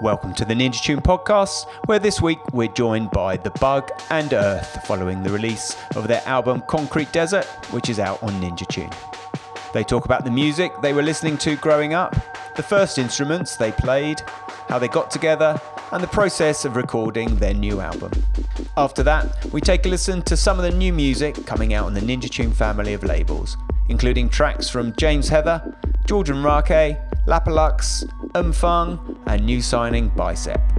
Welcome to the Ninja Tune podcast, where this week we're joined by The Bug and Earth following the release of their album Concrete Desert, which is out on Ninja Tune. They talk about the music they were listening to growing up, the first instruments they played, how they got together, and the process of recording their new album. After that, we take a listen to some of the new music coming out on the Ninja Tune family of labels, including tracks from James Heather, Jordan Rakei, Lapalux, Umfang, and new signing Bicep.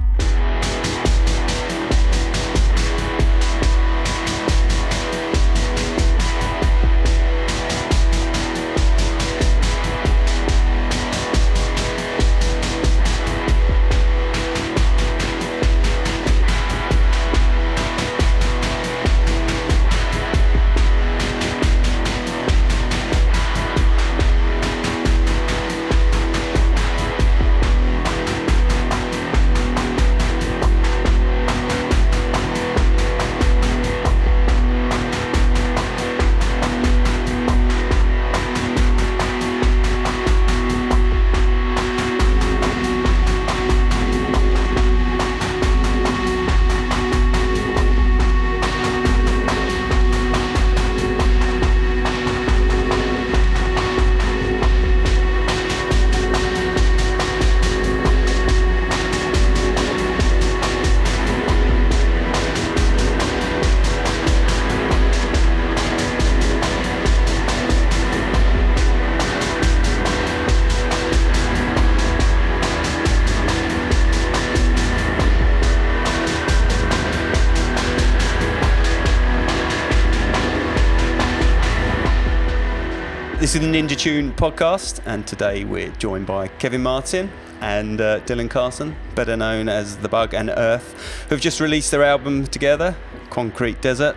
This is the Ninja Tune podcast, and today we're joined by Kevin Martin and uh, Dylan Carlson, better known as The Bug and Earth, who've just released their album together, Concrete Desert.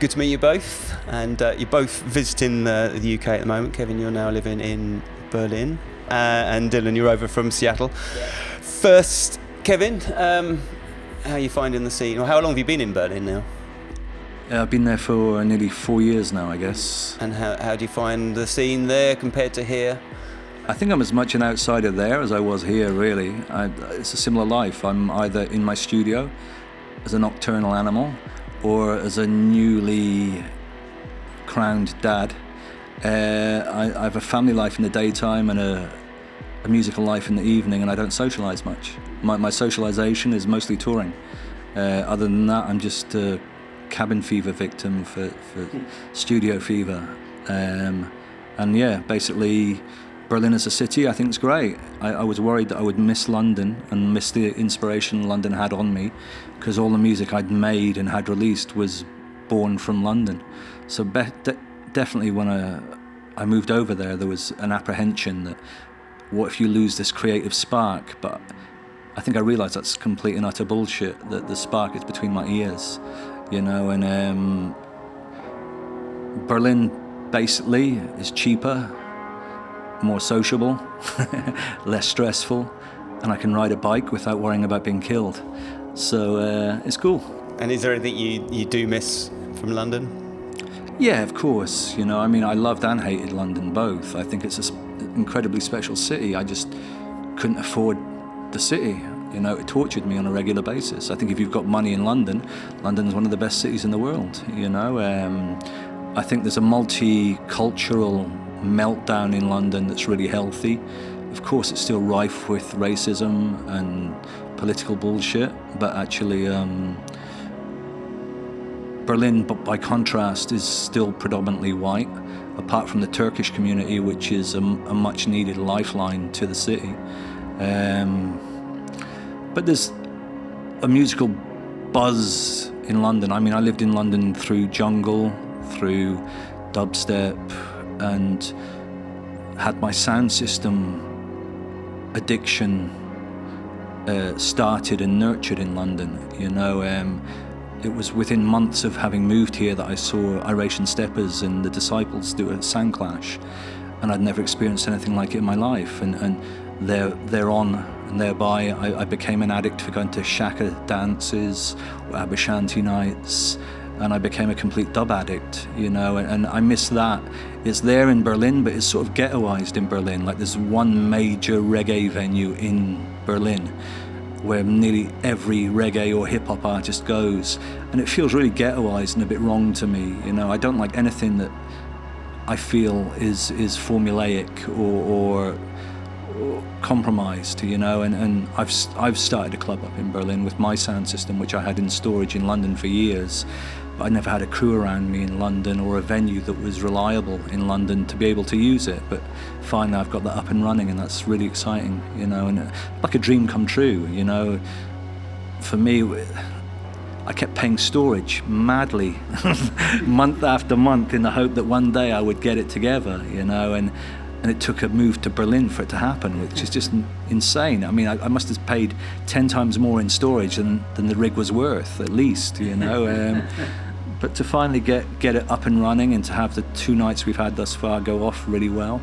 Good to meet you both, and uh, you're both visiting uh, the UK at the moment. Kevin, you're now living in Berlin, uh, and Dylan, you're over from Seattle. First, Kevin, um, how are you finding the scene? Or how long have you been in Berlin now? Yeah, I've been there for nearly four years now, I guess. And how, how do you find the scene there compared to here? I think I'm as much an outsider there as I was here, really. I, it's a similar life. I'm either in my studio as a nocturnal animal or as a newly crowned dad. Uh, I, I, have a family life in the daytime and a, a, musical life in the evening, and I don't socialize much. My, my socialization is mostly touring. Uh, other than that, I'm just uh, cabin fever victim for, for studio fever. Um, and yeah, basically, Berlin as a city, I think it's great. I, I, was worried that I would miss London and miss the inspiration London had on me because all the music I'd made and had released was born from London. So be- de- definitely when I, I moved over there, there was an apprehension that what if you lose this creative spark? But I think I realised that's complete and utter bullshit, that the spark is between my ears you know, and um, Berlin basically is cheaper, more sociable, less stressful, and I can ride a bike without worrying about being killed. So uh, it's cool. And is there anything you, you do miss from London? Yeah, of course. You know, I mean, I loved and hated London both. I think it's an incredibly special city. I just couldn't afford the city. You know, it tortured me on a regular basis. I think if you've got money in London, London's one of the best cities in the world. You know, um, I think there's a multicultural meltdown in London that's really healthy. Of course, it's still rife with racism and political bullshit, but actually, um, Berlin, by contrast, is still predominantly white, apart from the Turkish community, which is a, a much needed lifeline to the city. Um, but there's a musical buzz in London. I mean, I lived in London through jungle, through dubstep, and had my sound system addiction uh, started and nurtured in London. You know, um, it was within months of having moved here that I saw Iration Steppers and the Disciples do a sound clash, and I'd never experienced anything like it in my life. And, and they're, they're on and thereby I, I, became an addict for going to Shaka dances or Aba Shanti nights and I became a complete dub addict, you know, and, and, I miss that. It's there in Berlin, but it's sort of ghettoized in Berlin. Like there's one major reggae venue in Berlin, where nearly every reggae or hip hop artist goes, and it feels really ghettoized and a bit wrong to me. You know, I don't like anything that I feel is is formulaic or, or, or compromised. You know, and, and I've I've started a club up in Berlin with my sound system, which I had in storage in London for years. But I never had a crew around me in London or a venue that was reliable in London to be able to use it. But finally, I've got that up and running, and that's really exciting. You know, and uh, like a dream come true. You know, for me I kept paying storage madly, month after month, in the hope that one day I would get it together, you know. And and it took a move to Berlin for it to happen, which is just insane. I mean, I, I must have paid ten times more in storage than, than the rig was worth, at least, you know. Um, but to finally get get it up and running and to have the two nights we've had thus far go off really well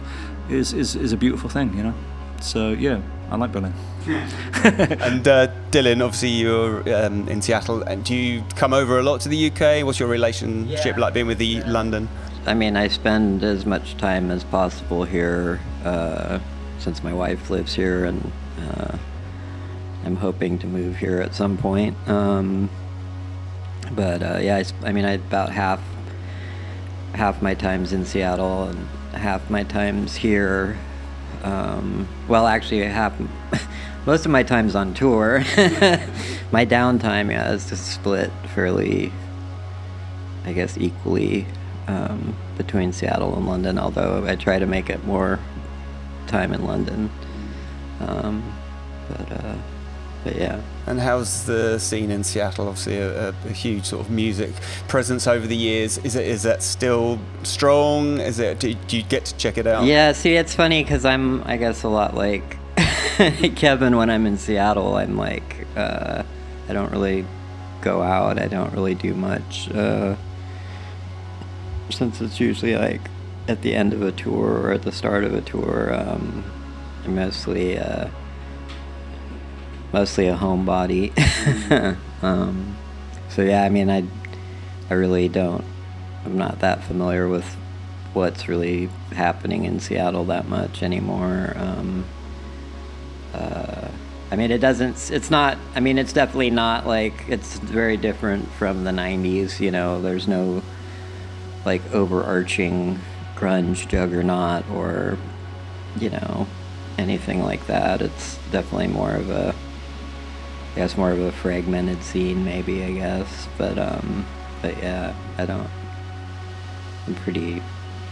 is is, is a beautiful thing, you know. So yeah, I like Berlin. and uh, Dylan, obviously you're um, in Seattle. And do you come over a lot to the UK? What's your relationship yeah. like being with the yeah. London? I mean, I spend as much time as possible here uh, since my wife lives here, and uh, I'm hoping to move here at some point. Um, but uh, yeah, I, I mean, I about half half my times in Seattle and half my times here. Um, well, actually, half most of my time's on tour. my downtime, yeah, is split fairly, I guess, equally um, between Seattle and London. Although I try to make it more time in London. Um, but uh, but yeah. And how's the scene in Seattle? Obviously, a, a, huge sort of music presence over the years. Is it is that still strong? Is it? Do, do you get to check it out? Yeah. See, it's funny because I'm, I guess, a lot like Kevin, when I'm in Seattle, I'm like, uh, I don't really go out. I don't really do much. Uh, since it's usually like at the end of a tour or at the start of a tour, um, mostly, uh, mostly a homebody. um, so yeah, I mean, I, I really don't, I'm not that familiar with what's really happening in Seattle that much anymore. Um, uh, I mean, it doesn't. It's not. I mean, it's definitely not like it's very different from the '90s. You know, there's no like overarching grunge juggernaut or you know anything like that. It's definitely more of a, I guess, more of a fragmented scene, maybe. I guess, but um, but yeah, I don't. I'm pretty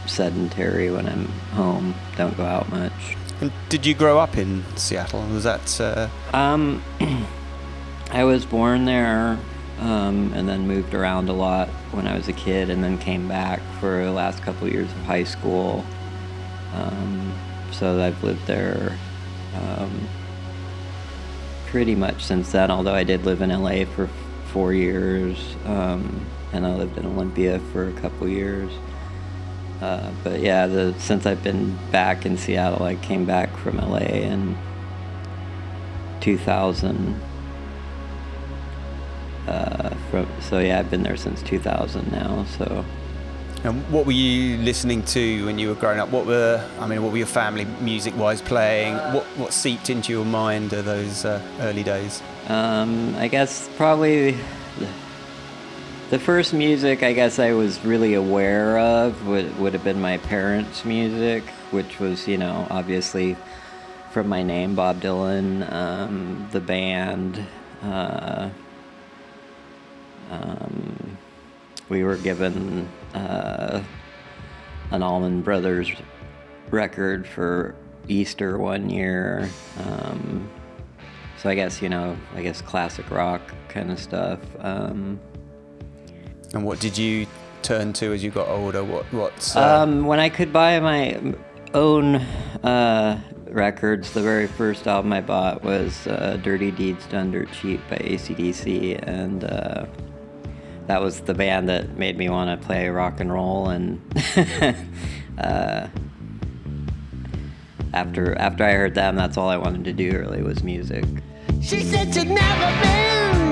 sedentary when I'm home. Don't go out much. And did you grow up in Seattle? Was that? Uh... Um, I was born there, um, and then moved around a lot when I was a kid, and then came back for the last couple of years of high school. Um, so I've lived there um, pretty much since then. Although I did live in LA for four years, um, and I lived in Olympia for a couple years. Uh, but yeah, the, since I've been back in Seattle, I came back from LA in 2000. Uh, from, so yeah, I've been there since 2000 now. So. And what were you listening to when you were growing up? What were I mean, what were your family music-wise playing? What what seeped into your mind of those uh, early days? Um, I guess probably the first music I guess I was really aware of would, would have been my parents' music, which was, you know, obviously from my name, Bob Dylan, um, the band. Uh, um, we were given uh, an Allman Brothers record for Easter one year. Um, so I guess, you know, I guess classic rock kind of stuff. Um, and what did you turn to as you got older? What what's uh... um, when I could buy my own uh, records, the very first album I bought was uh, "Dirty Deeds Done Dirt Cheap" by ACDC, and uh, that was the band that made me want to play rock and roll. And uh, after after I heard them, that's all I wanted to do. Really was music. She said she'd never been.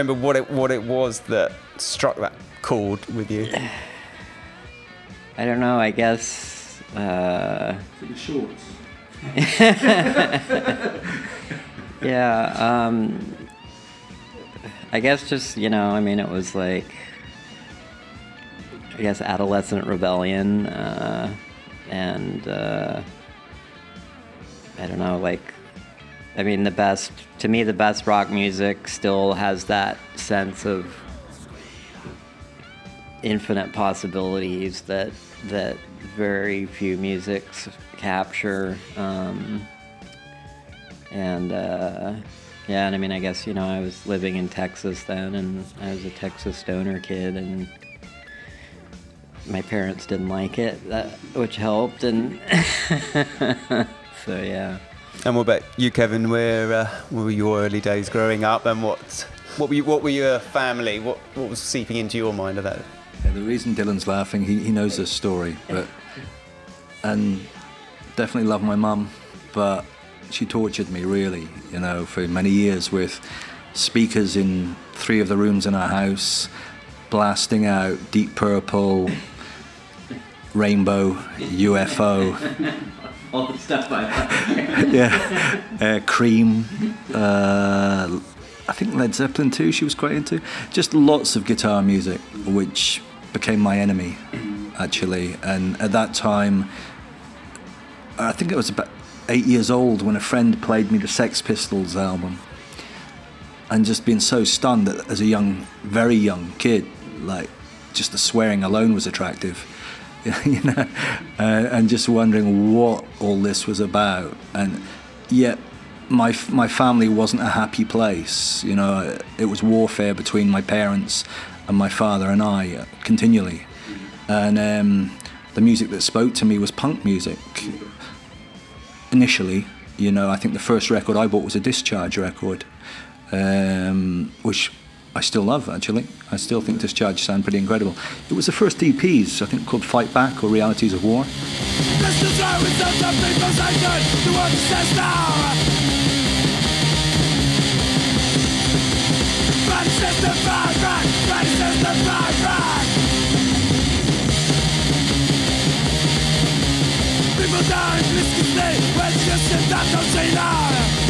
Remember what it what it was that struck that chord with you? I don't know. I guess. Uh, the shorts. yeah. Um, I guess just you know. I mean, it was like. I guess adolescent rebellion, uh, and uh, I don't know, like I mean, the best, to me, the best rock music still has that sense of infinite possibilities that that very few musics capture. Um, and uh, yeah, and I mean, I guess you know, I was living in Texas then, and I was a Texas stoner kid, and my parents didn't like it, that, which helped, and so yeah. And what about you, Kevin? Where, uh, were your early days growing up, and what what were you, what were your family? What what was seeping into your mind of that? Yeah, the reason Dylan's laughing, he, he knows this story, but and definitely love my mum, but she tortured me really, you know, for many years with speakers in three of the rooms in our house, blasting out Deep Purple, Rainbow, UFO. All the stuff I yeah, uh, Cream. Uh, I think Led Zeppelin too. She was quite into just lots of guitar music, which became my enemy, actually. And at that time, I think it was about eight years old when a friend played me the Sex Pistols album, and just being so stunned that as a young, very young kid, like just the swearing alone was attractive you know, uh, and just wondering what all this was about. And yet, my my family wasn't a happy place. You know, it was warfare between my parents and my father and I uh, continually. And um, the music that spoke to me was punk music. Initially, you know, I think the first record I bought was a Discharge record, um, which I still love actually. I still think Discharge sound pretty incredible. It was the first EPs, I think, called Fight Back or Realities of War. People die, when you sit down, don't say.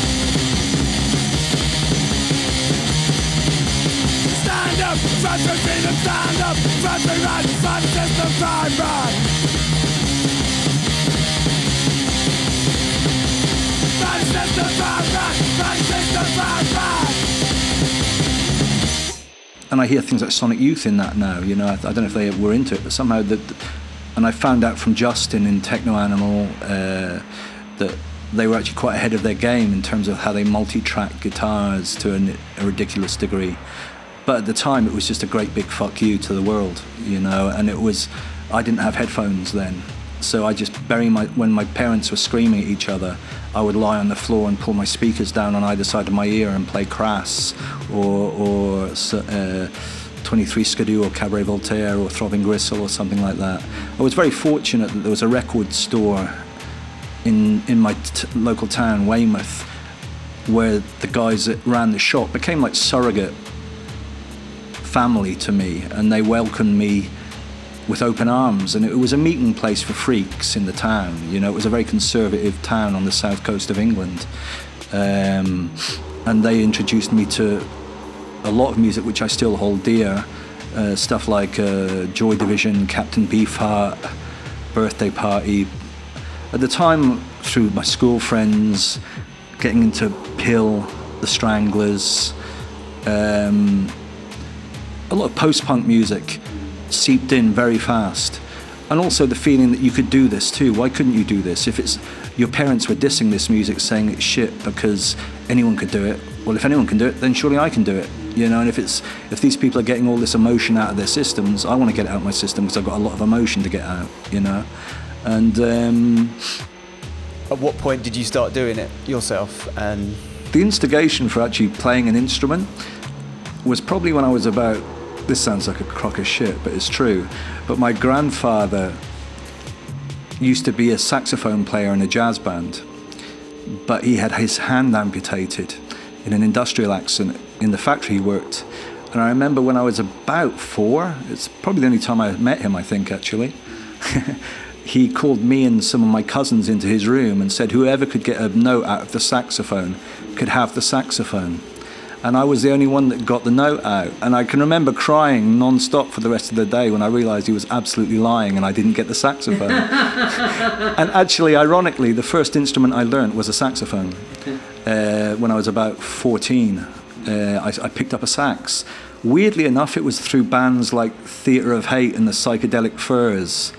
bad back stand up, system, fight back. And I hear things like Sonic Youth in that now. You know, I, I don't know if they were into it, but somehow that. And I found out from Justin in Techno Animal uh, that they were actually quite ahead of their game in terms of how they multi-track guitars to an, a ridiculous degree. But at the time, it was just a great big fuck you to the world, you know. And it was, I didn't have headphones then, so I just bury my when my parents were screaming at each other, I would lie on the floor and pull my speakers down on either side of my ear and play Crass or or uh, 23 Skidoo or Cabaret Voltaire or Throbbing Gristle or something like that. I was very fortunate that there was a record store in in my t- local town, Weymouth, where the guys that ran the shop became like surrogate family to me, and they welcomed me with open arms. And it was a meeting place for freaks in the town. You know, it was a very conservative town on the south coast of England. Um, and they introduced me to a lot of music which I still hold dear. Uh, stuff like uh, Joy Division, Captain Beefheart, Birthday Party. At the time, through my school friends, getting into PiL, The Stranglers, um, a lot of post-punk music seeped in very fast and also the feeling that you could do this too why couldn't you do this if it's your parents were dissing this music saying it's shit because anyone could do it well if anyone can do it then surely i can do it You know, and if it's if these people are getting all this emotion out of their systems, I want to get it out of my system because I've got a lot of emotion to get out. You know, and um, At what point did you start doing it yourself? And the instigation for actually playing an instrument was probably when I was about. This sounds like a crock of shit, but it's true. But my grandfather used to be a saxophone player in a jazz band, but he had his hand amputated in an industrial accident in the factory he worked. And I remember when I was about four, it's probably the only time I met him, I think, actually. he called me and some of my cousins into his room and said whoever could get a note out of the saxophone could have the saxophone. And I was the only one that got the note out. And I can remember crying non-stop for the rest of the day when I realized he was absolutely lying and I didn't get the saxophone. and actually, ironically, the first instrument I learned was a saxophone. Uh, when I was about 14, uh, I, I picked up a sax. Weirdly enough, it was through bands like Theatre of Hate and the Psychedelic Furs.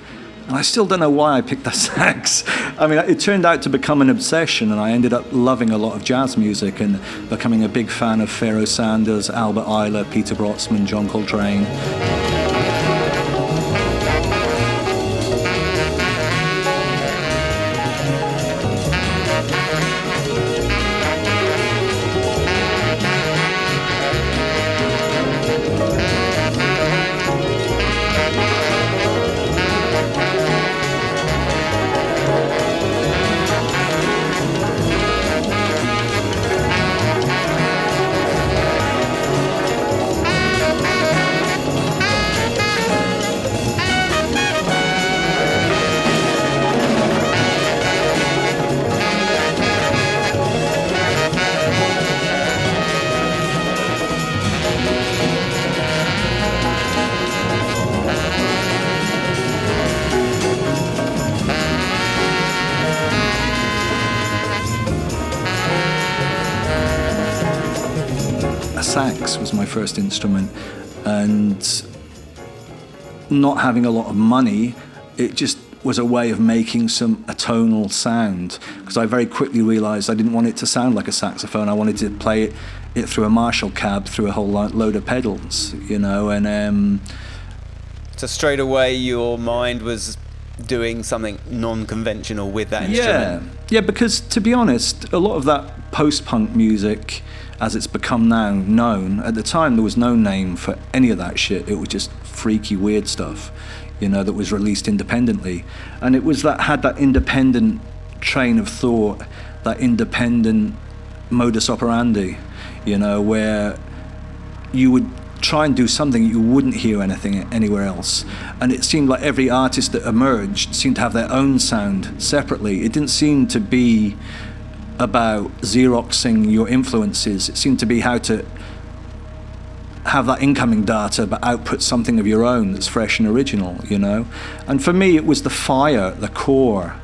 And I still don't know why I picked the sax. I mean, it turned out to become an obsession, and I ended up loving a lot of jazz music and becoming a big fan of Pharoah Sanders, Albert Ayler, Peter Brötzmann, John Coltrane. First instrument, and not having a lot of money, it just was a way of making some a tonal sound because I very quickly realized I didn't want it to sound like a saxophone. I wanted to play it, it through a Marshall cab through a whole load of pedals, you know, and um, so straight away, your mind was doing something non-conventional with that instrument. Yeah, yeah. Because to be honest, a lot of that post-punk music, as it's become now known, at the time there was no name for any of that shit. It was just freaky, weird stuff, you know, that was released independently, and it was that had that independent train of thought, that independent modus operandi, you know, where you would try and do something you wouldn't hear anything anywhere else. And it seemed like every artist that emerged seemed to have their own sound separately. It didn't seem to be about xeroxing your influences. It seemed to be how to have that incoming data but output something of your own that's fresh and original, you know? And for me it was the fire, the core,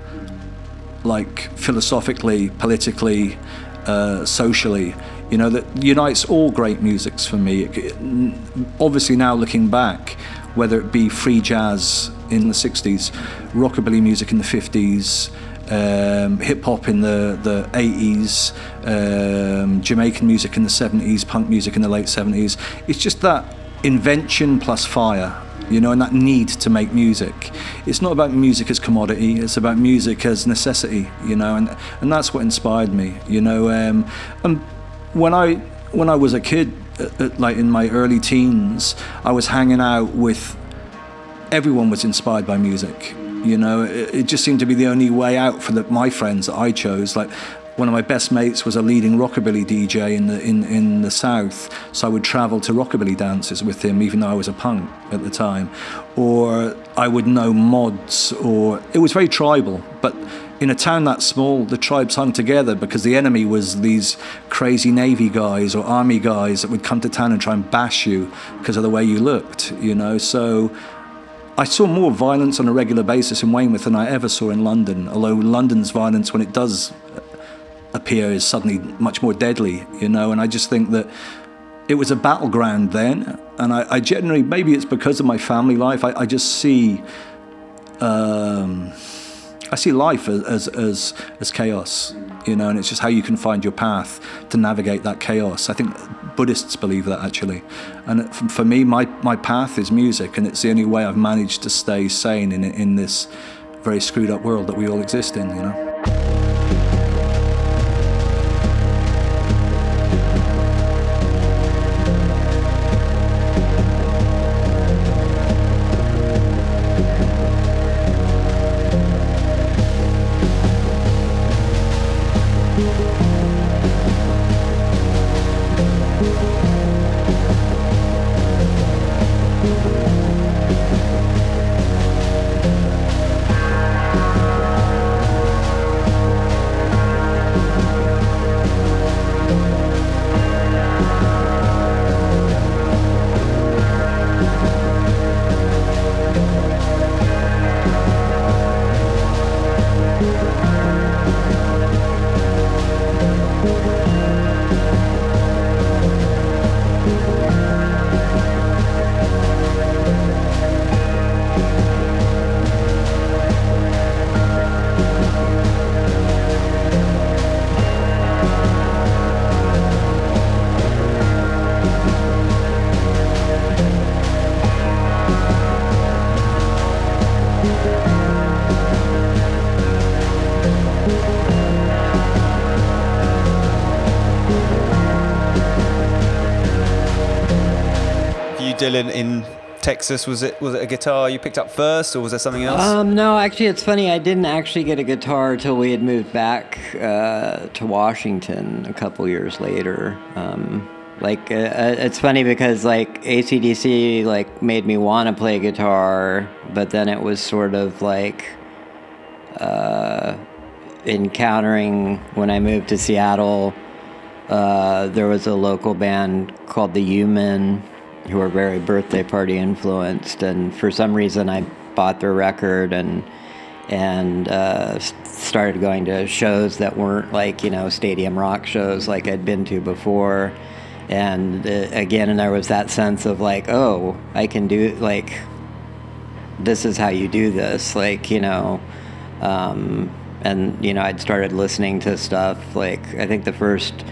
like philosophically, politically, uh, socially, you know, that unites all great musics for me. It- it- obviously, now looking back, whether it be free jazz in the 60s, rockabilly music in the 50s, um, hip hop in the, the 80s, um, Jamaican music in the 70s, punk music in the late 70s, it's just that invention plus fire you know, and that need to make music. It's not about music as commodity. It's about music as necessity, you know, and and that's what inspired me, you know. Um, and when I when I was a kid, uh, uh, like in my early teens, I was hanging out with everyone was inspired by music. You know, it, it just seemed to be the only way out for the, my friends that I chose. Like one of my best mates was a leading rockabilly DJ in the in, in the south, so I would travel to rockabilly dances with him, even though I was a punk at the time. Or I would know mods, or it was very tribal, but. In a town that small, the tribes hung together because the enemy was these crazy navy guys or army guys that would come to town and try and bash you because of the way you looked, you know. So I saw more violence on a regular basis in Weymouth than I ever saw in London, although London's violence, when it does appear, is suddenly much more deadly, you know, and I just think that it was a battleground then, and I, I generally, maybe it's because of my family life, I, I just see um, I see life as, as, as, as chaos, you know, and it's just how you can find your path to navigate that chaos. I think Buddhists believe that actually. And for me, my, my path is music, and it's the only way I've managed to stay sane in, in this very screwed up world that we all exist in, you know. Texas? Was it was it a guitar you picked up first, or was there something else? Um, no, actually, it's funny. I didn't actually get a guitar until we had moved back uh, to Washington a couple years later. Um, like uh, uh it's funny because like ACDC like made me want to play guitar, but then it was sort of like uh, encountering when I moved to Seattle. Uh, there was a local band called the Human who were very birthday party influenced, and for some reason I bought their record and and uh, started going to shows that weren't like you know stadium rock shows like I'd been to before, and uh, again, and there was that sense of like, oh, I can do like this is how you do this, like you know. Um, and you know, I'd started listening to stuff like I think the first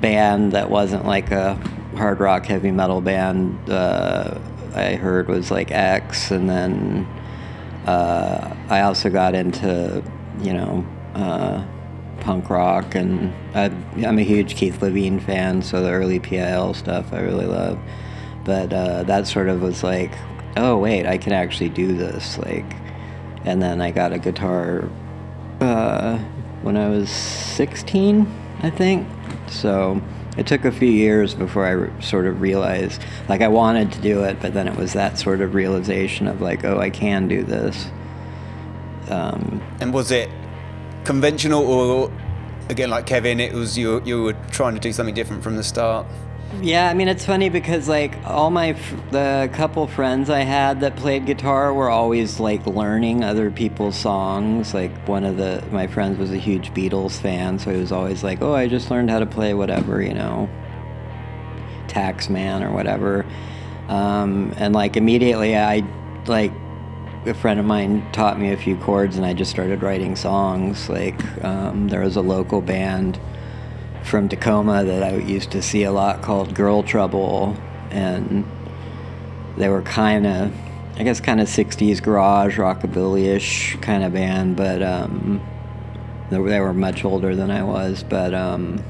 band that wasn't like a hard rock heavy metal band uh, I heard was like X, and then uh, I also got into you know uh, punk rock, and I, am a huge Keith Levene fan, so the early PIL stuff I really love. But uh, that sort of was like, oh wait, I can actually do this, like. And then I got a guitar uh, when I was 16, I think. So it took a few years before I re- sort of realized, like, I wanted to do it, but then it was that sort of realization of, like, oh, I can do this. Um, and was it conventional, or again, like Kevin, it was you, you were trying to do something different from the start? Yeah, I mean it's funny because like all my the couple friends I had that played guitar were always like learning other people's songs. Like one of the my friends was a huge Beatles fan, so he was always like, "Oh, I just learned how to play whatever, you know, Taxman or whatever." Um, and like immediately, I like a friend of mine taught me a few chords, and I just started writing songs. Like um, there was a local band from Tacoma that I used to see a lot called Girl Trouble, and they were kind of, I guess, kind of '60s garage rockabilly-ish kind of band, but um, they, they were much older than I was, but um,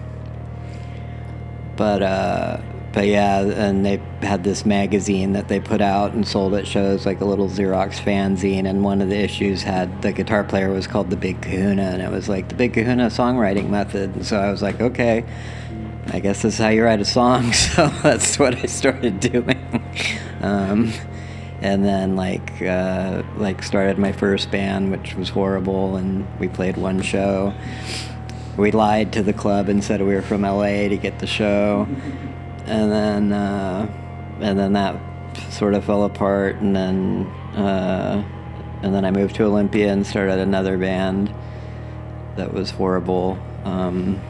but uh, but yeah, and they had this magazine that they put out and sold at shows, like a little Xerox fanzine. And one of the issues had the guitar player was called the Big Kahuna, and it was like the Big Kahuna songwriting method. And so I was like, okay, I guess this is how you write a song. So that's what I started doing. um, and then like uh, like started my first band, which was horrible, and we played one show. We lied to the club and said we were from LA to get the show and then uh, and then that sort of fell apart, and then uh, and then I moved to Olympia and started another band that was horrible. Um,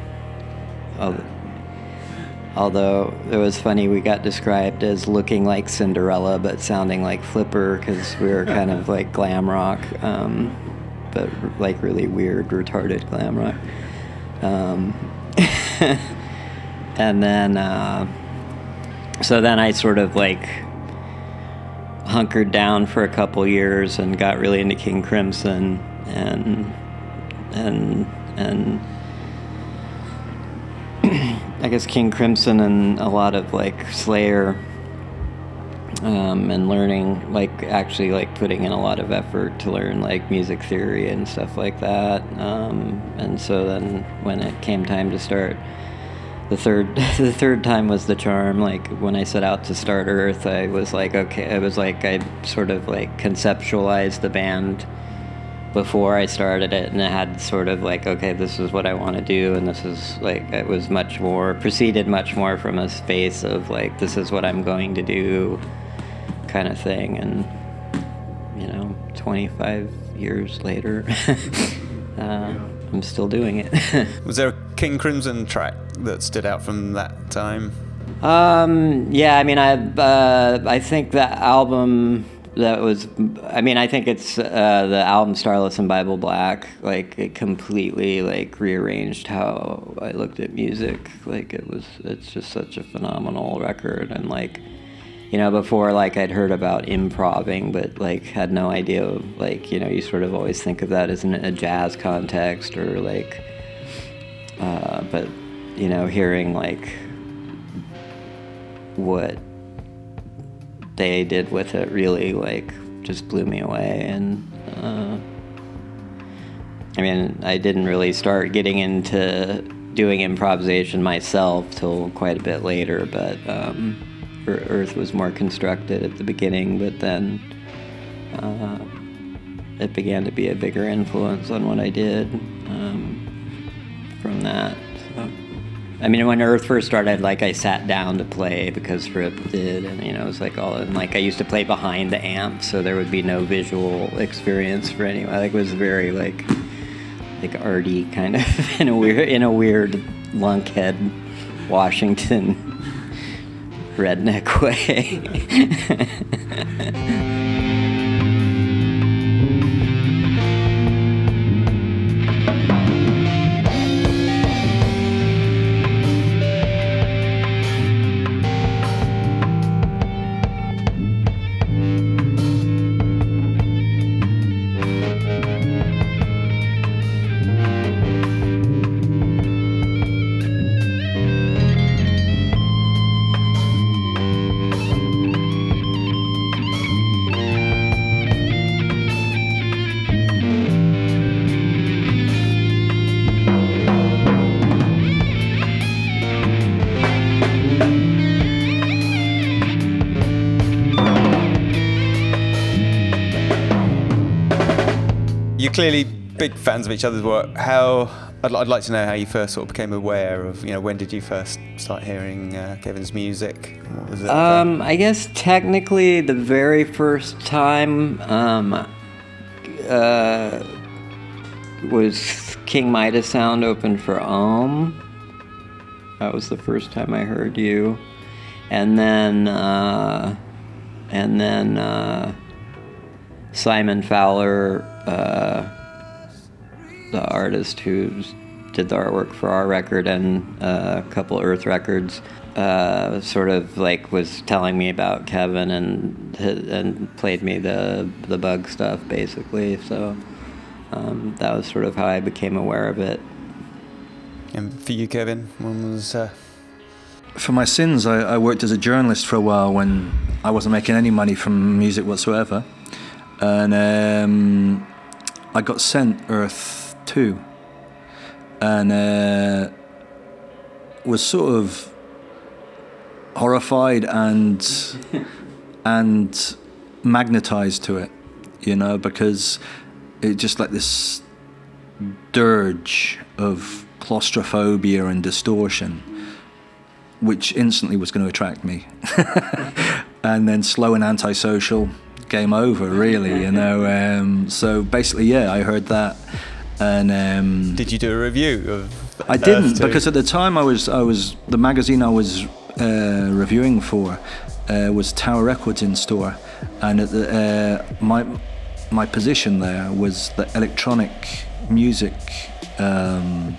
although it was funny, we got described as looking like Cinderella but sounding like Flipper because we were kind of like glam rock. Um, but like really weird, retarded glam rock. Um, and then, uh, so then I sort of like hunkered down for a couple years and got really into King Crimson and and and I guess King Crimson and a lot of like Slayer um, and learning like actually like putting in a lot of effort to learn like music theory and stuff like that. Um, and so then when it came time to start the third the third time was the charm. Like when i set out to start earth i was like okay i was like i sort of like conceptualized the band before i started it and i had sort of like okay this is what i want to do and this is like it was much more proceeded much more from a space of like this is what i'm going to do kind of thing. And you know 25 years later uh, i'm still doing it Was there a King Crimson track that stood out from that time? Um, yeah, I mean, I uh, I think the album that was, I mean, I think it's uh, the album Starless and Bible Black. Like it completely like rearranged how I looked at music. Like it was, it's just such a phenomenal record, and like. You know, before like I'd heard about improving, but like had no idea. Of, like you know, you sort of always think of that as in a jazz context or like uh, but you know, hearing like what they did with it really like just blew me away and uh, I mean I didn't really start getting into doing improvisation myself till quite a bit later but um, Earth was more constructed at the beginning but then uh, it began to be a bigger influence on what I did um, from that. So. I mean, when Earth first started, like I sat down to play because Rip did, and you know, it was like all, and like I used to play behind the amp, so there would be no visual experience for anyone. Like it was very like, like arty kind of in a weird, in a weird lunkhead, Washington, redneck way. clearly big fans of each other's work. How I'd, I'd like to know how you first sort of became aware of. You know, when did you first start hearing uh, Kevin's music? Um, I guess technically the very first time um, uh, was King Midas Sound opened for Ohm. That was the first time I heard you, and then uh, and then uh, Simon Fowler, uh, the artist who did the artwork for our record and uh, a couple Earth records, uh, sort of like was telling me about Kevin and and played me the the bug stuff basically. So um, that was sort of how I became aware of it. and for you, Kevin, when was? Uh, For my sins, I, I worked as a journalist for a while when I wasn't making any money from music whatsoever. And um, I got sent Earth 2 and uh, was sort of horrified and and magnetized to it, you know, because it just like this dirge of claustrophobia and distortion, which instantly was going to attract me. and then slow and antisocial, game over, really, you know. Um, so basically, yeah, I heard that, and um, did you do a review of? I didn't too? because at the time I was I was the magazine I was uh, reviewing for uh, was Tower Records in store, and at the, uh, my my position there was the electronic music um,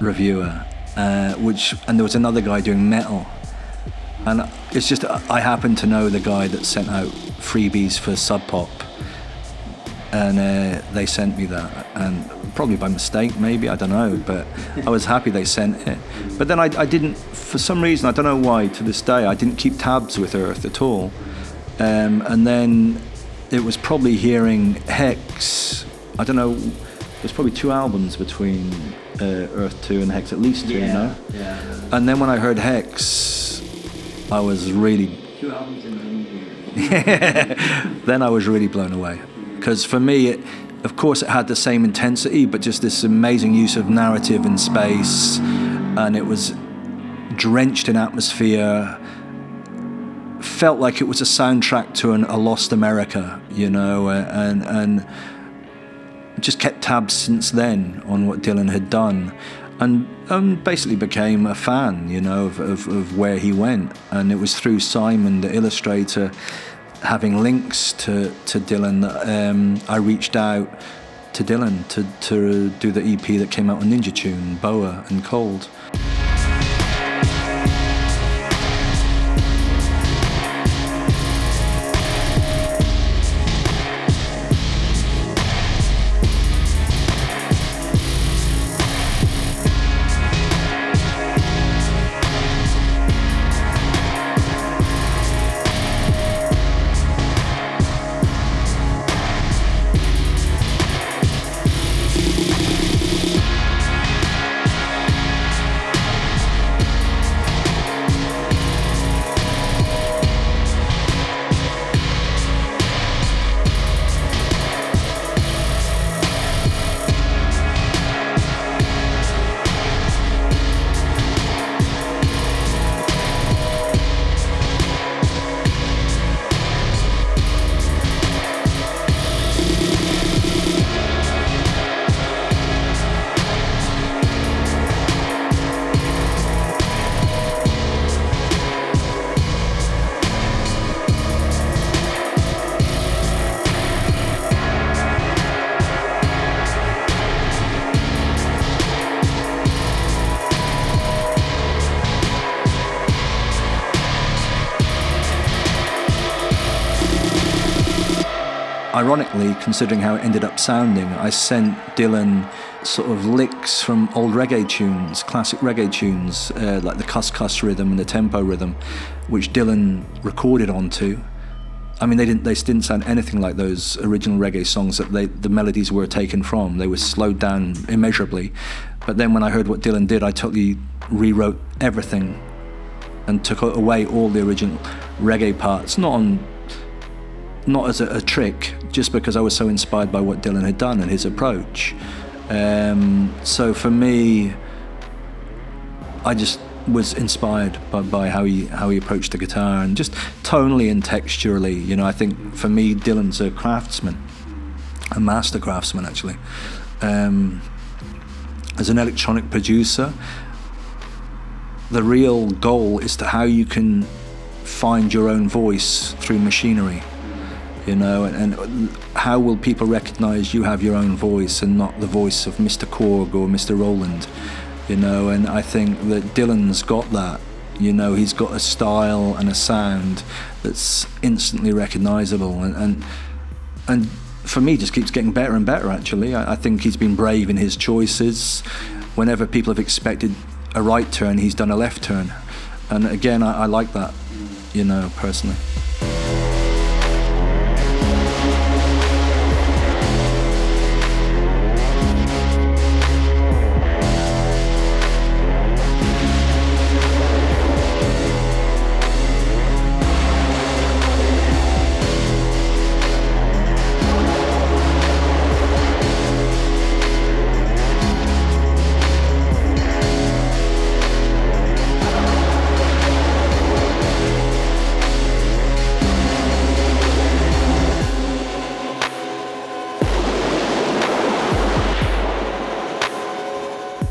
reviewer, uh, which and there was another guy doing metal, and it's just I happen to know the guy that sent out freebies for Sub Pop, and uh, they sent me that, and probably by mistake, maybe I don't know, but I was happy they sent it. But then I, I didn't, for some reason, I don't know why. To this day, I didn't keep tabs with Earth at all, um, and then it was probably hearing Hex. I don't know. There's probably two albums between uh, Earth Two and Hex, at least two, you know. Yeah. And then when I heard Hex, I was really then I was really blown away. Because for me, it, of course, it had the same intensity, but just this amazing use of narrative and space, and it was drenched in atmosphere. Felt like it was a soundtrack to an, a lost America, you know, and and just kept tabs since then on what Dylan had done, and um, basically became a fan, you know, of, of, of where he went. And it was through Simon, the illustrator, having links to, to Dylan that um, I reached out to Dylan to, to do the EP that came out on Ninja Tune, Boa and Cold. Ironically, considering how it ended up sounding, I sent Dylan sort of licks from old reggae tunes, classic reggae tunes, uh, like the cuss cuss rhythm and the tempo rhythm, which Dylan recorded onto. I mean, they didn't. They didn't sound anything like those original reggae songs that they, the melodies were taken from. They were slowed down immeasurably. But then when I heard what Dylan did, I totally rewrote everything and took away all the original reggae parts, not on not as a, a, trick, just because I was so inspired by what Dylan had done and his approach. Um, so for me, I just was inspired by, by, how he how he approached the guitar and just tonally and texturally. You know, I think for me, Dylan's a craftsman, a master craftsman actually. Um, as an electronic producer, the real goal is to how you can find your own voice through machinery you know, and, and, how will people recognize you have your own voice and not the voice of Mr. Korg or Mr. Roland, you know, and I think that Dylan's got that, you know, he's got a style and a sound that's instantly recognizable and, and, and for me just keeps getting better and better actually. I, I think he's been brave in his choices. Whenever people have expected a right turn, he's done a left turn. And again, I, I like that, you know, personally.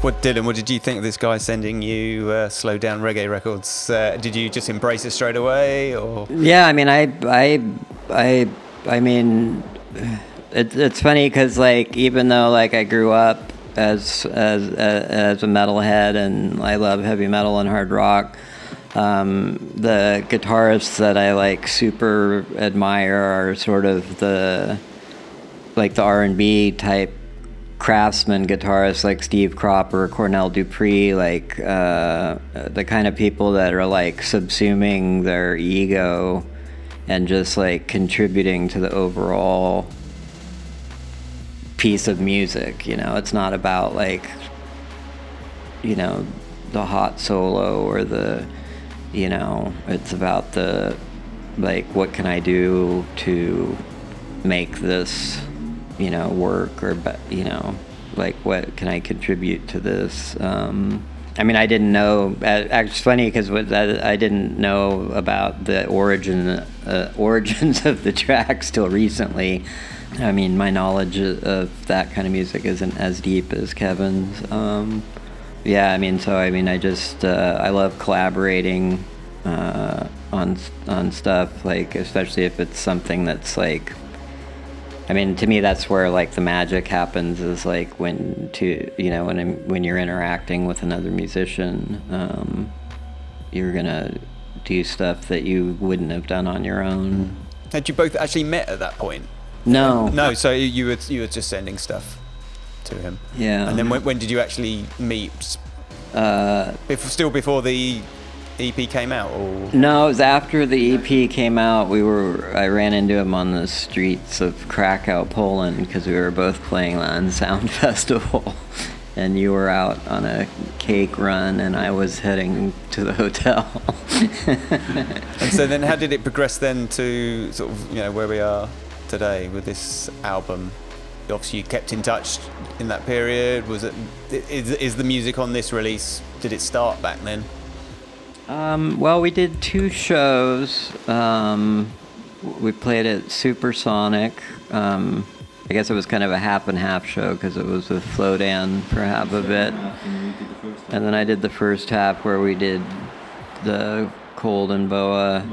What Dylan? What did you think of this guy sending you uh, slow down reggae records? Uh, did you just embrace it straight away, or? Yeah, I mean, I, I, I, I mean, it, it's funny because like even though like I grew up as as as a metalhead and I love heavy metal and hard rock. Um, the guitarists that I like super admire are sort of the like the R and B type craftsman guitarists like Steve Cropper, Cornell Dupree, like uh, the kind of people that are like subsuming their ego and just like contributing to the overall piece of music. You know, it's not about like, you know, the hot solo or the, you know, it's about the, like, what can I do to make this, you know, work or, you know, like, what can I contribute to this? Um, I mean, I didn't know. It's funny because I didn't know about the origin uh, origins of the tracks till recently. I mean, my knowledge of that kind of music isn't as deep as Kevin's. Um, yeah, I mean, so I mean, I just uh, I love collaborating uh, on on stuff, like especially if it's something that's like. I mean, to me, that's where like the magic happens. Is like when to you know when when you're interacting with another musician, um, you're gonna do stuff that you wouldn't have done on your own. Had you both actually met at that point? No. No. So you were you were just sending stuff to him. Yeah. And then when, when did you actually meet? Uh, before, still before the EP came out, or no? It was after the EP came out. We were I ran into him on the streets of Krakow, Poland, because we were both playing Unsound Festival. and you were out on a cake run, and I was heading to the hotel. and so then, how did it progress then to sort of you know where we are today with this album? Obviously, you kept in touch in that period. Was it is, is the music on this release? Did it start back then? Um, well, we did two shows. Um, we played at Supersonic. Um, I guess it was kind of a half and half show because it was with Flo Flowdan for half of it. And then I did the first half where we did the Cold and Boa.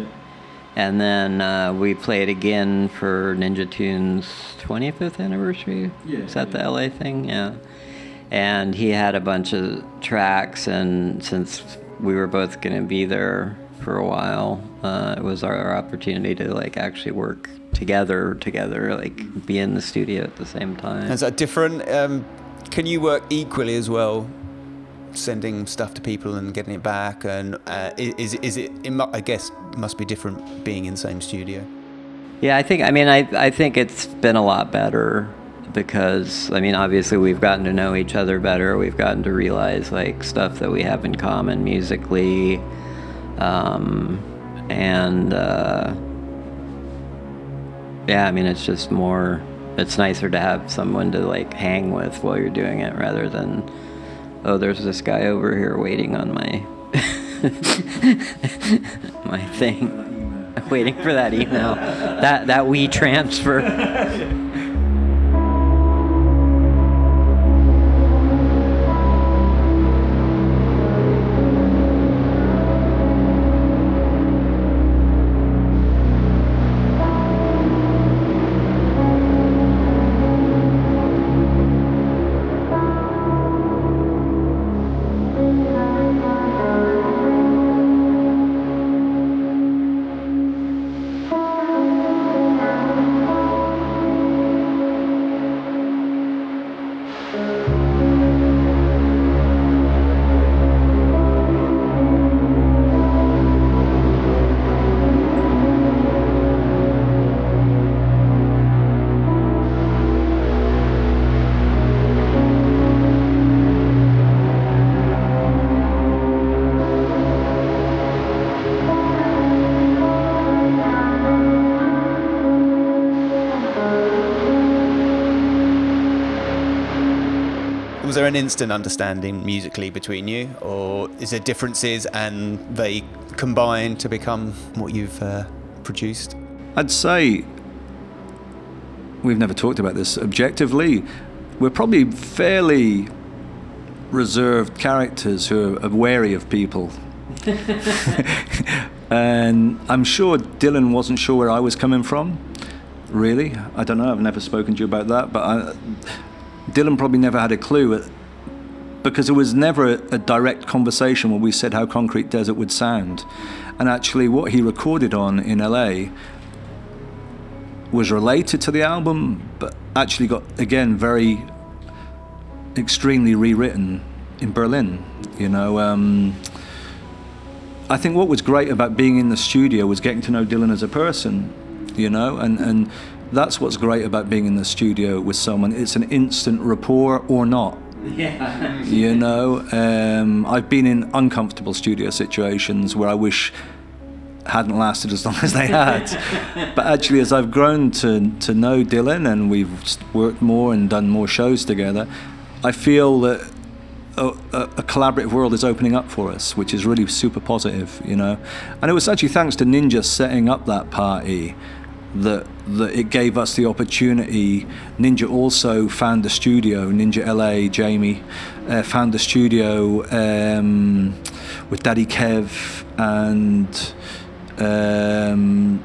And then uh, we played again for Ninja Tune's 25th anniversary. Yeah. Is that yeah. the LA thing? Yeah. And he had a bunch of tracks, and since we were both going to be there for a while, uh, it was our opportunity to like actually work together, together, like be in the studio at the same time. Is that different? Um, can you work equally as well sending stuff to people and getting it back and uh, is, is it, it i guess must be different being in the same studio yeah i think i mean i, I think it's been a lot better because i mean obviously we've gotten to know each other better. We've gotten to realize like stuff that we have in common musically. Um, and uh, yeah i mean it's just more it's nicer to have someone to like hang with while you're doing it rather than oh, there's this guy over here waiting on my my thing, waiting for that email, that that we transfer. there an instant understanding musically between you, or is there differences and they combine to become what you've uh, produced? I'd say we've never talked about this objectively. We're probably fairly reserved characters who are wary of people. and I'm sure Dylan wasn't sure where I was coming from really. I don't know. I've never spoken to you about that, but I, Dylan probably never had a clue because it was never a, a, direct conversation where we said how Concrete Desert would sound. And actually, what he recorded on in LA was related to the album, but actually got, again, very extremely rewritten in Berlin. You know, um, I think what was great about being in the studio was getting to know Dylan as a person, you know, and, and that's what's great about being in the studio with someone. It's an instant rapport or not. Yeah. you know, um, I've been in uncomfortable studio situations where I wish hadn't lasted as long as they had. but actually, as I've grown to, to know Dylan and we've worked more and done more shows together, I feel that a, a, collaborative world is opening up for us, which is really super positive, you know. And it was actually thanks to Ninja setting up that party that that it gave us the opportunity. Ninja also found the studio. Ninja LA, Jamie, uh, found the studio um, with Daddy Kev, and um,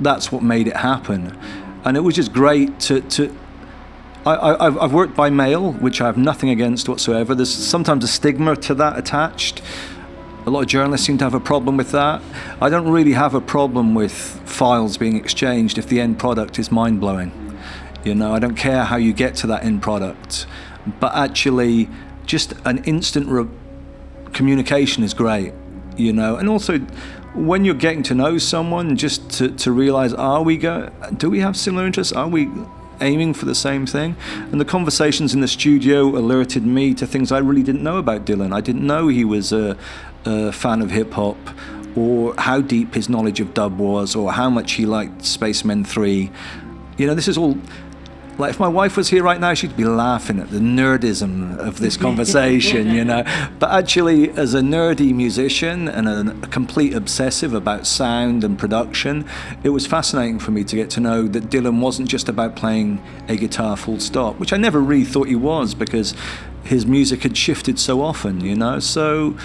that's what made it happen. And it was just great to to I, have worked by mail, which I have nothing against whatsoever. There's sometimes a stigma to that attached. A lot of journalists seem to have a problem with that. I don't really have a problem with files being exchanged if the end product is mind blowing. You know, I don't care how you get to that end product, but actually, just an instant re- communication is great. You know, and also when you're getting to know someone, just to, to realize, are we go, do we have similar interests? Are we aiming for the same thing. And the conversations in the studio alerted me to things I really didn't know about Dylan. I didn't know he was a, a fan of hip hop, or how deep his knowledge of dub was, or how much he liked Spacemen 3. You know, this is all like if my wife was here right now, she'd be laughing at the nerdism of this conversation, you know. But actually, as a nerdy musician and a, a, complete obsessive about sound and production, it was fascinating for me to get to know that Dylan wasn't just about playing a guitar full stop, which I never really thought he was because his music had shifted so often, you know. So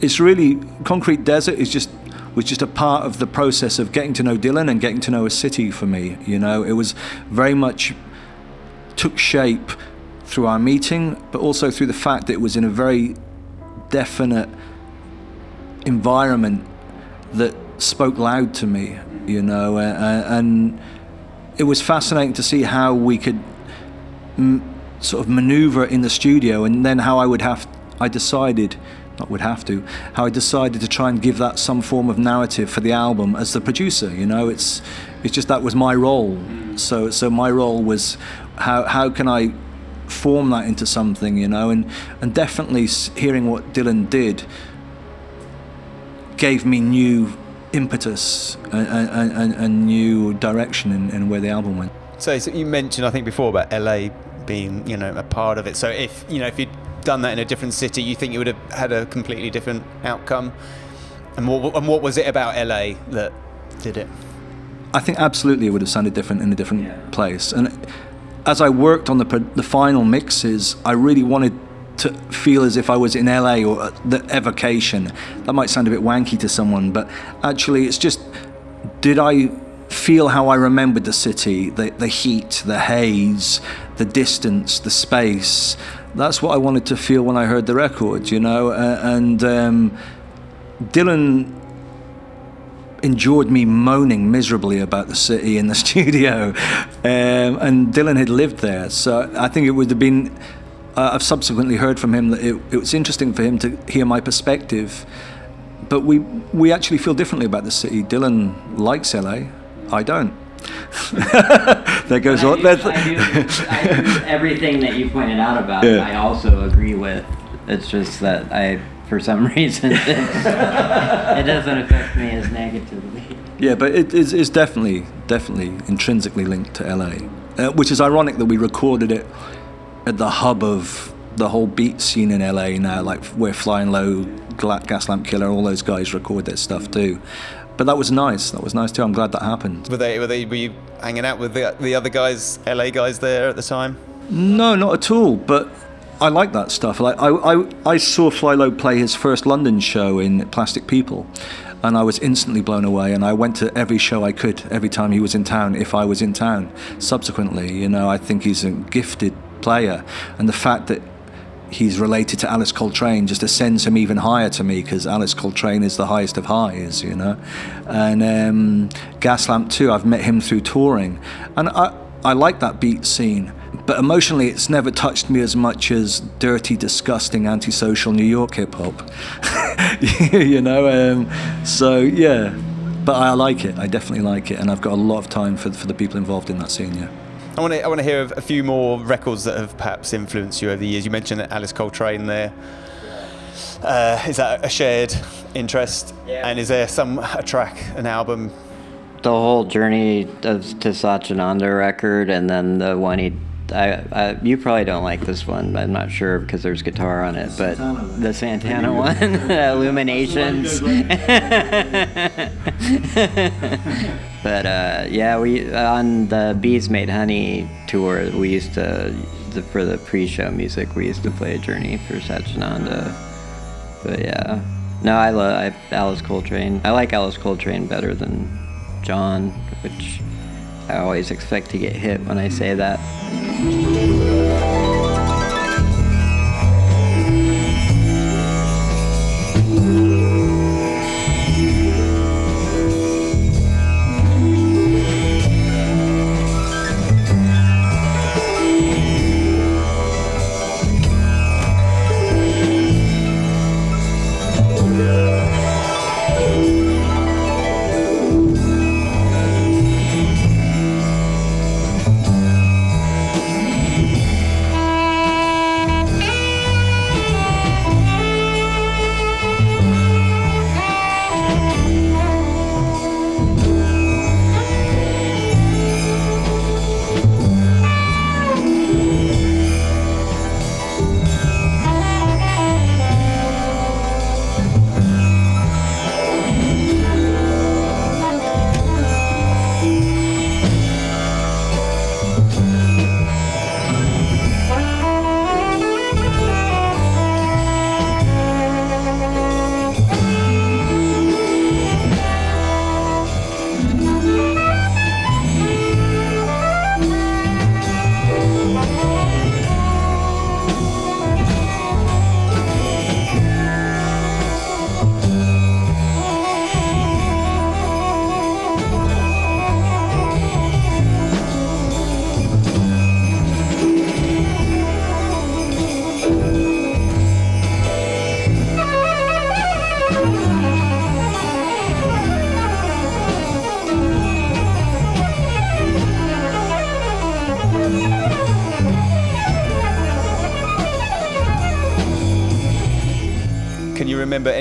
it's really Concrete Desert is just was just a part of the process of getting to know Dylan and getting to know a city for me. You know, it was very much took shape through our meeting, but also through the fact that it was in a very definite environment that spoke loud to me, you know, and it was fascinating to see how we could m- sort of maneuver in the studio, and then how I would have, I decided, not would have to, how I decided to try and give that some form of narrative for the album as the producer. You know, it's it's just that was my role. So so my role was how how can I form that into something, you know? And and definitely hearing what Dylan did gave me new impetus and, and, and, new direction in, in, where the album went. So, so, you mentioned, I think before about LA being, you know, a part of it. So if you know if you'd done that in a different city, you think you would have had a completely different outcome. And what, and what was it about LA that did it? I think absolutely it would have sounded different in a different yeah. place. And as I worked on the the final mixes, I really wanted to feel as if I was in LA or the evocation. That might sound a bit wanky to someone, but actually, it's just did I feel how I remembered the city, the the heat, the haze, the distance, the space. That's what I wanted to feel when I heard the record, you know. Uh, and um, Dylan endured me moaning miserably about the city in the studio. Um, and Dylan had lived there. So I think it would have been. Uh, I've subsequently heard from him that it, it, was interesting for him to hear my perspective. But we, we actually feel differently about the city. Dylan likes LA. I don't. there goes on. I do, I do, I do everything that you pointed out about. Yeah. I also agree with. It's just that I for some reason. it doesn't affect me as negatively. Yeah, but it is it's definitely definitely intrinsically linked to LA, uh, which is ironic that we recorded it at the hub of the whole beat scene in LA now, like where Flying Low, Gaslamp Killer, all those guys record their stuff too. But that was nice. That was nice too. I'm glad that happened. Were they? Were they? Were you hanging out with the, the other guys, LA guys, there at the time? No, not at all. But I like that stuff. Like I, I, I saw FlyLo play his first London show in Plastic People, and I was instantly blown away. And I went to every show I could every time he was in town, if I was in town. Subsequently, you know, I think he's a gifted player, and the fact that he's related to Alice Coltrane just ascends him even higher to me because Alice Coltrane is the highest of highs, you know. And um, Gaslamp too, I've met him through touring, and I I like that beat scene. But emotionally, it's never touched me as much as dirty, disgusting, antisocial New York hip hop. you know, um, so yeah. But I like it. I definitely like it, and I've got a lot of time for for the people involved in that scene. Yeah. I want to I want to hear a few more records that have perhaps influenced you over the years. You mentioned Alice Coltrane there. Uh, is that a shared interest? Yeah. And is there some a track, an album? The whole journey of to Satchidananda record, and then the one he. I, I, you probably don't like this one. I'm not sure because there's guitar on it, but the Santana one, Illuminations. but uh, yeah, we on the Bees Made Honey tour, we used to the, for the pre-show music, we used to play a Journey for Satchidananda. But yeah, no, I love I, Alice Coltrane. I like Alice Coltrane better than John, which I always expect to get hit when I say that.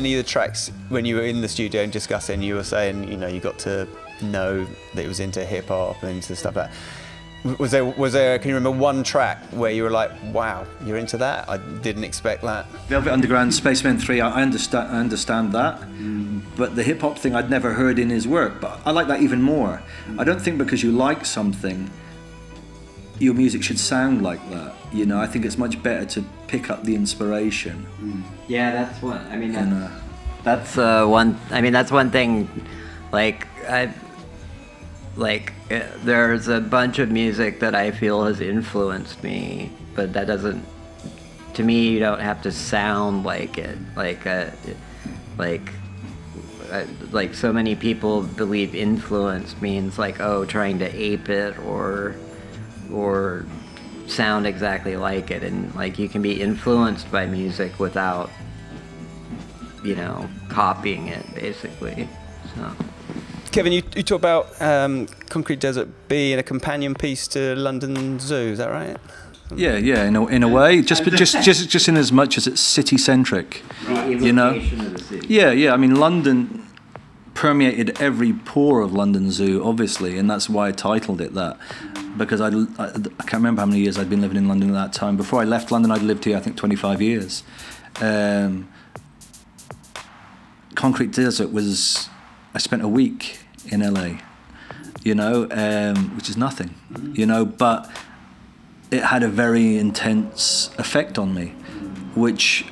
Any of the tracks when you were in the studio and discussing? You were saying, you know, you got to know that it was into hip hop and into stuff like that. Was there, was there, can you remember one track where you were like, wow, you're into that? I didn't expect that. Velvet Underground, Spacemen 3, I understand, I understand that. Mm. But the hip hop thing I'd never heard in his work. But I like that even more. I don't think because you like something, your music should sound like that. You know, I think it's much better to pick up the inspiration. Yeah, that's one. I mean, And, uh, That's uh, one. I mean, that's one thing. Like I, like uh, there's a bunch of music that I feel has influenced me, but that doesn't. To me, you don't have to sound like it. Like, uh, like, uh, like so many people believe influence means like oh, trying to ape it or, or sound exactly like it, and like you can be influenced by music without you know, copying it basically. So Kevin, you, you talk about um, Concrete Desert being a companion piece to London Zoo, is that right? yeah, yeah, in a, in a way, just but just just just in as much as it's city centric. You know? the city. Yeah, yeah. I mean, London permeated every pore of London Zoo, obviously, and that's why I titled it that. Because I'd, I, I can't remember how many years I'd been living in London at that time. Before I left London, I'd lived here, I think, 25 years. Um, Concrete Desert was, I spent a week in LA, you know, um, which is nothing, you know, but it had a very intense effect on me, which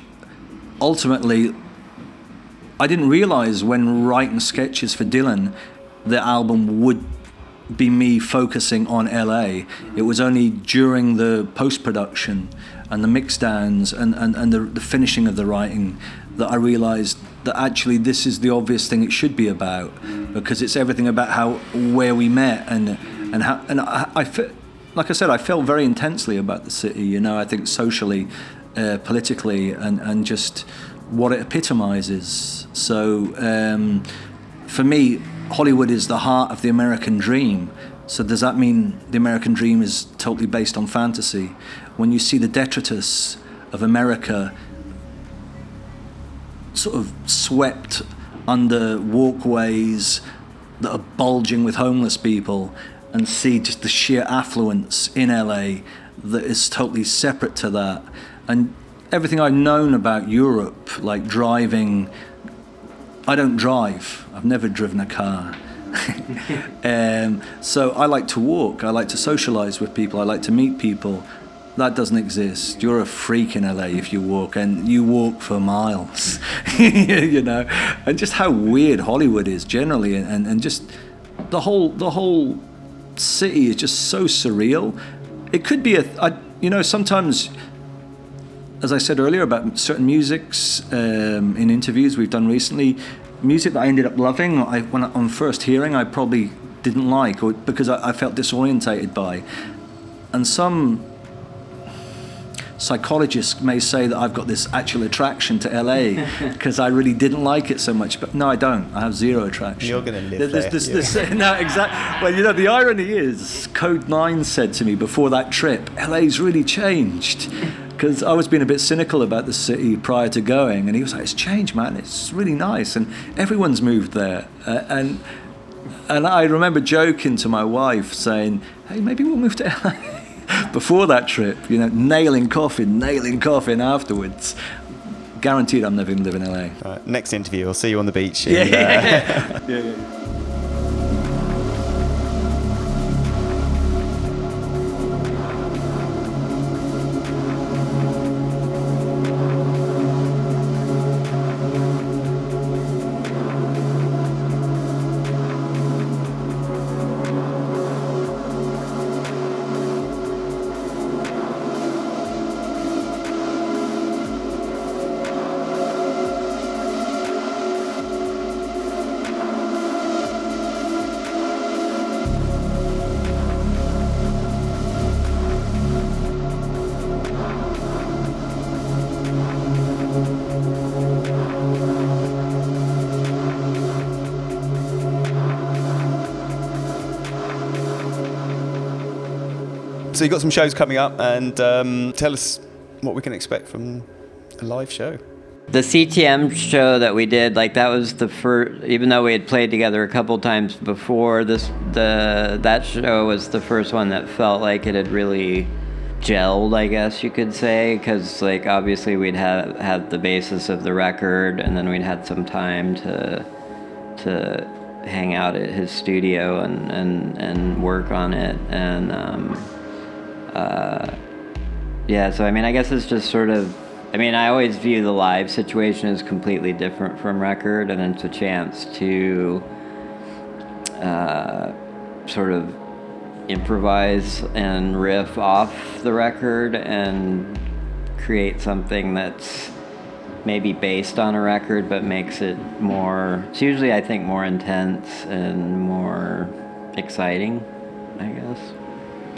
ultimately I didn't realize when writing sketches for Dylan, the album would be me focusing on LA. It was only during the post production and the mix downs and, and, and the, the finishing of the writing that I realized that actually this is the obvious thing it should be about because it's everything about how where we met and and how and I, I like I said I felt very intensely about the city you know I think socially uh, politically and and just what it epitomizes. So um, for me Hollywood is the heart of the American dream. So does that mean the American dream is totally based on fantasy? When you see the detritus of America sort of swept under walkways that are bulging with homeless people and see just the sheer affluence in LA that is totally separate to that. And everything I've known about Europe, like driving, I don't drive, I've never driven a car. um, so I like to walk, I like to socialize with people, I like to meet people that doesn't exist. You're a freak in LA if you walk, and you walk for miles, you know. And just how weird Hollywood is generally, and, and just the whole the whole city is just so surreal. It could be a, I, you know, sometimes, as I said earlier about certain musics um, in interviews we've done recently, music that I ended up loving, I, when on first hearing, I probably didn't like, or because I, I felt disorientated by, and some psychologists may say that I've got this actual attraction to LA because I really didn't like it so much. But no, I don't. I have zero attraction. You're going to live there. This, this, this, no, exactly. Well, you know, the irony is, Kode9 said to me before that trip, LA's really changed. Because I was being a bit cynical about the city prior to going, and he was like, "It's changed, man. It's really nice, and everyone's moved there." Uh, and and I remember joking to my wife, saying, "Hey, maybe we'll move to LA." before that trip, you know, nailing coffin, nailing coffin afterwards. Guaranteed I'm never going to live in LA. Right, next interview, I'll see you on the beach. In, yeah, yeah, uh, yeah. yeah. So you've got some shows coming up, and um, tell us what we can expect from a live show. The CTM show that we did, like that was the first. Even though we had played together a couple times before, this the that show was the first one that felt like it had really gelled, I guess you could say, because like obviously we'd have had the basis of the record, and then we'd had some time to to hang out at his studio and and and work on it, and um, uh, yeah, so I mean, I guess it's just sort of. I mean, I always view the live situation as completely different from record, and it's a chance to uh, sort of improvise and riff off the record and create something that's maybe based on a record but makes it more it's usually i think more intense and more exciting i guess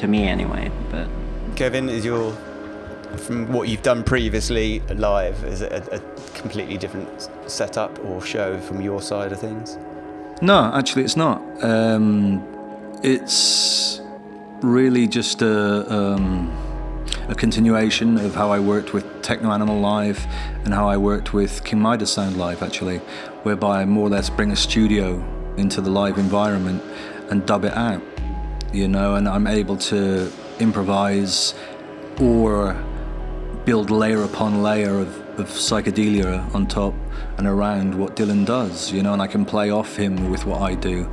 to me anyway. But Kevin, is your from what you've done previously live? Is it a, a completely different setup or show from your side of things? No, actually, it's not. Um, it's really just a. Um, a continuation of how I worked with Techno Animal live and how I worked with King Midas Sound live, actually, whereby I more or less bring a studio into the live environment and dub it out you know, and I'm able to improvise or build layer upon layer of, of psychedelia on top and around what Dylan does, you know, and I can play off him with what I do.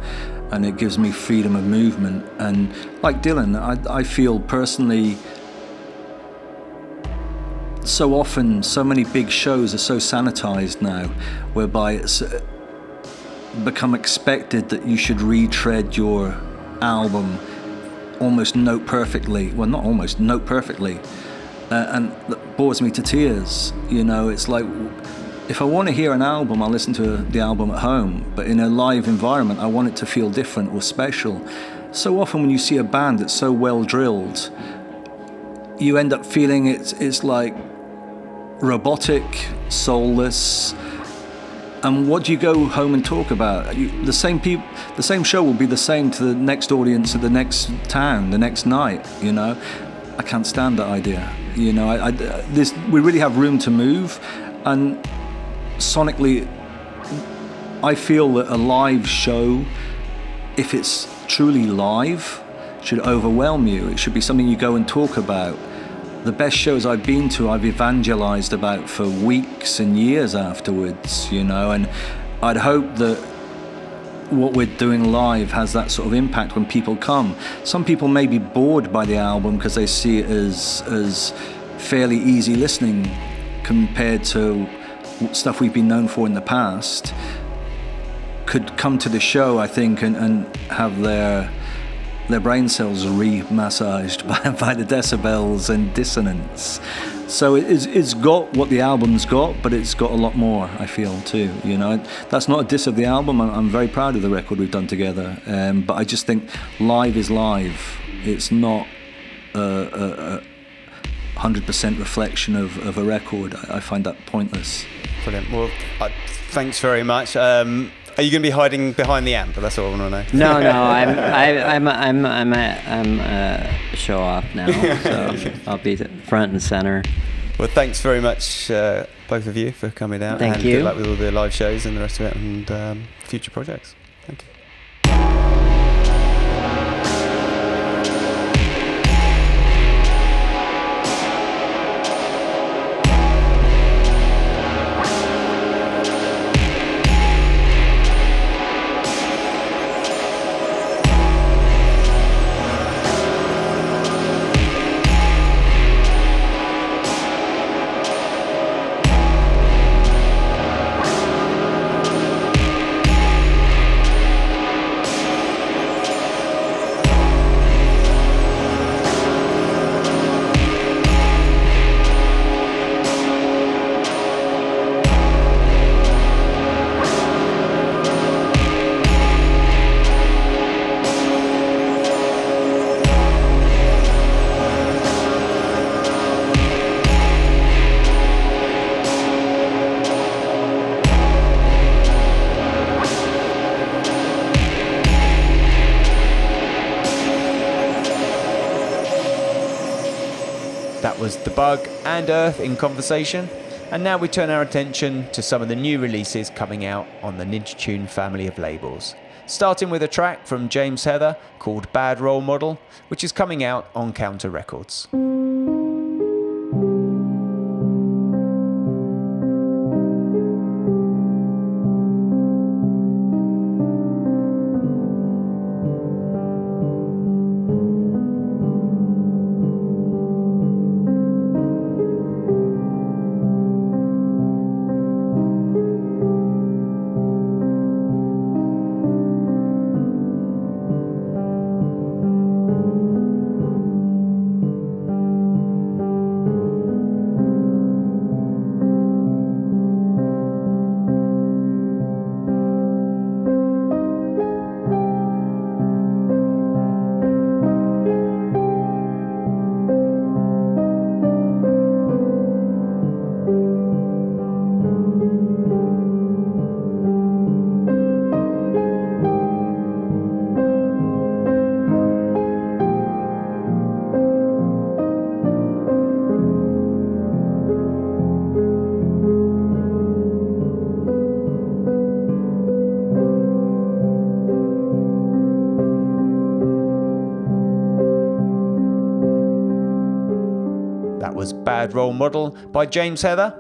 And it gives me freedom of movement. And like Dylan, I, I feel personally so often, so many big shows are so sanitized now, whereby it's uh, become expected that you should retread your album almost note perfectly. Well, not almost, note perfectly. Uh, and that bores me to tears. You know, it's like if I want to hear an album, I'll listen to the album at home. But in a live environment, I want it to feel different or special. So often, when you see a band that's so well drilled, you end up feeling it's, it's like robotic, soulless. And what do you go home and talk about? You, the same people, the same show will be the same to the next audience at the next town, the next night. You know, I can't stand that idea. You know, I, I, this we really have room to move, and sonically, I feel that a live show, if it's truly live, should overwhelm you. It should be something you go and talk about. The best shows I've been to, I've evangelized about for weeks and years afterwards, you know, and I'd hope that what we're doing live has that sort of impact when people come. Some people may be bored by the album because they see it as as fairly easy listening compared to stuff we've been known for in the past. Could come to the show, I think, and, and have their their brain cells re-massaged by, by the decibels and dissonance. So it's, it's got what the album's got, but it's got a lot more. I feel too. You know, that's not a diss of the album. I'm, I'm very proud of the record we've done together. Um, but I just think live is live. It's not a, hundred percent reflection of, of a record. I, I, find that pointless. Brilliant. Well, uh, thanks very much. Um, are you going to be hiding behind the amp? That's all I want to know. No, no, I'm, I, I'm, I'm, I'm, a, I'm a show off now, so I'll be front and center. Well, thanks very much, uh, both of you, for coming out. Thank and you. Good luck with all the live shows and the rest of it, and um, future projects. Bug and Earth in conversation. And now we turn our attention to some of the new releases coming out on the Ninja Tune family of labels. Starting with a track from James Heather called Bad Role Model, which is coming out on Counter Records. Role Model by James Heather,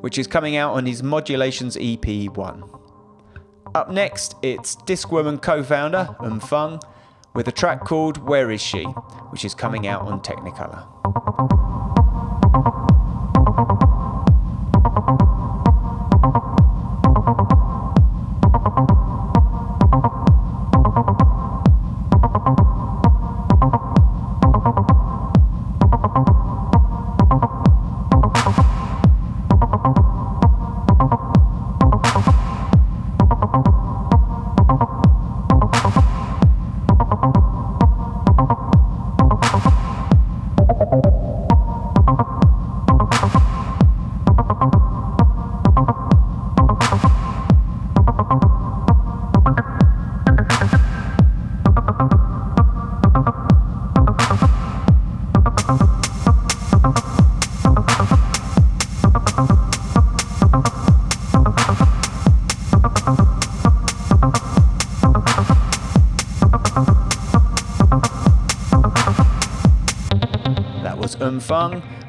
which is coming out on his Modulations EP1. Up next, it's Discwoman co founder, UMFANG, with a track called Where Is She, which is coming out on Technicolour.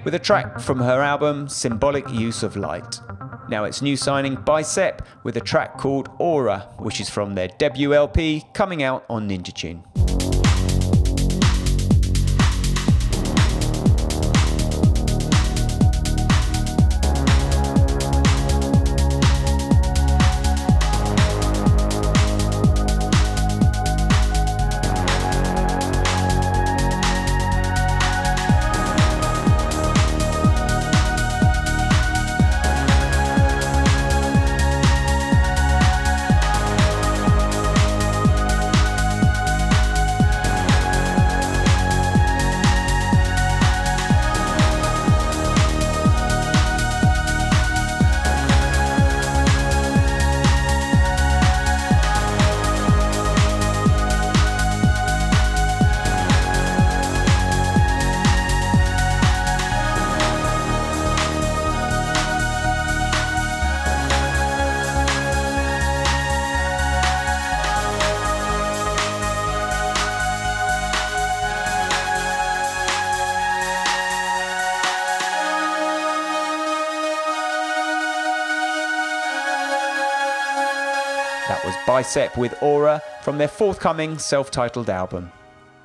With a track from her album Symbolic Use of Light. Now it's new signing Bicep with a track called Aura, which is from their debut LP coming out on Ninja Tune. Bicep with Aura from their forthcoming self titled album.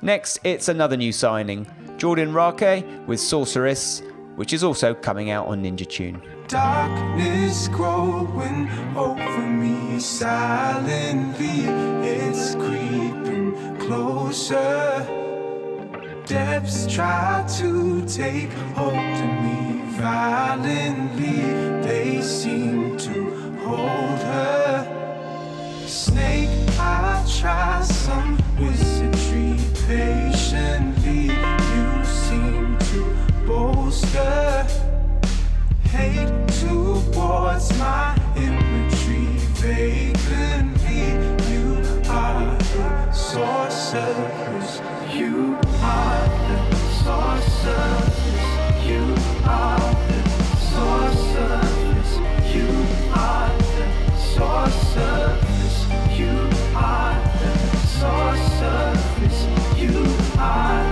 Next, it's another new signing Jordan Rakei with Sorceress, which is also coming out on Ninja Tune. Darkness growing over me silently. It's creeping closer. Depths try to take hold of me violently. They seem to hold her. Snake, I try some wizardry patiently. You seem to bolster hate towards my imagery vacantly. You are the sorceress. You are the sorceress. You are the sorceress. You are the sorceress. God.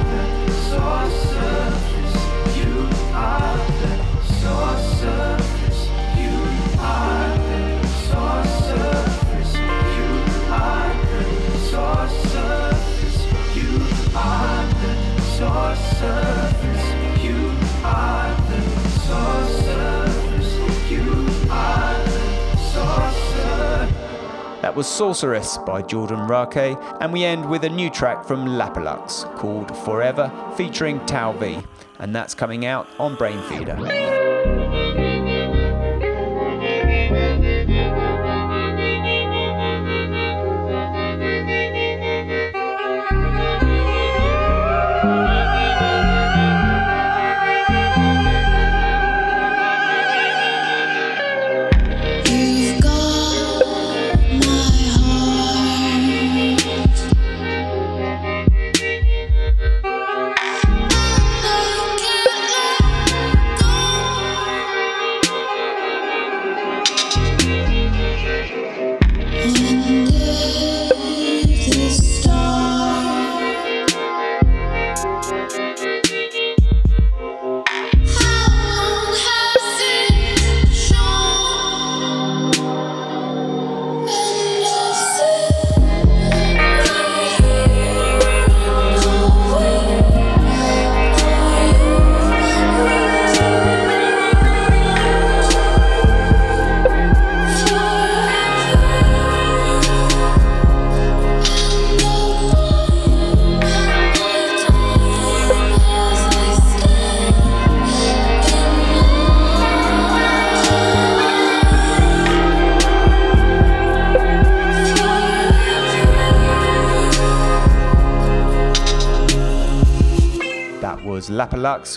That was Sorceress by Jordan Rakei, and we end with a new track from Lapalux called Forever featuring Talvi, and that's coming out on Brainfeeder.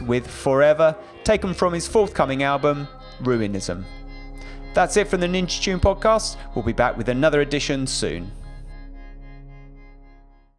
With Forever, taken from his forthcoming album, Ruinism. That's it from the Ninja Tune podcast. We'll be back with another edition soon.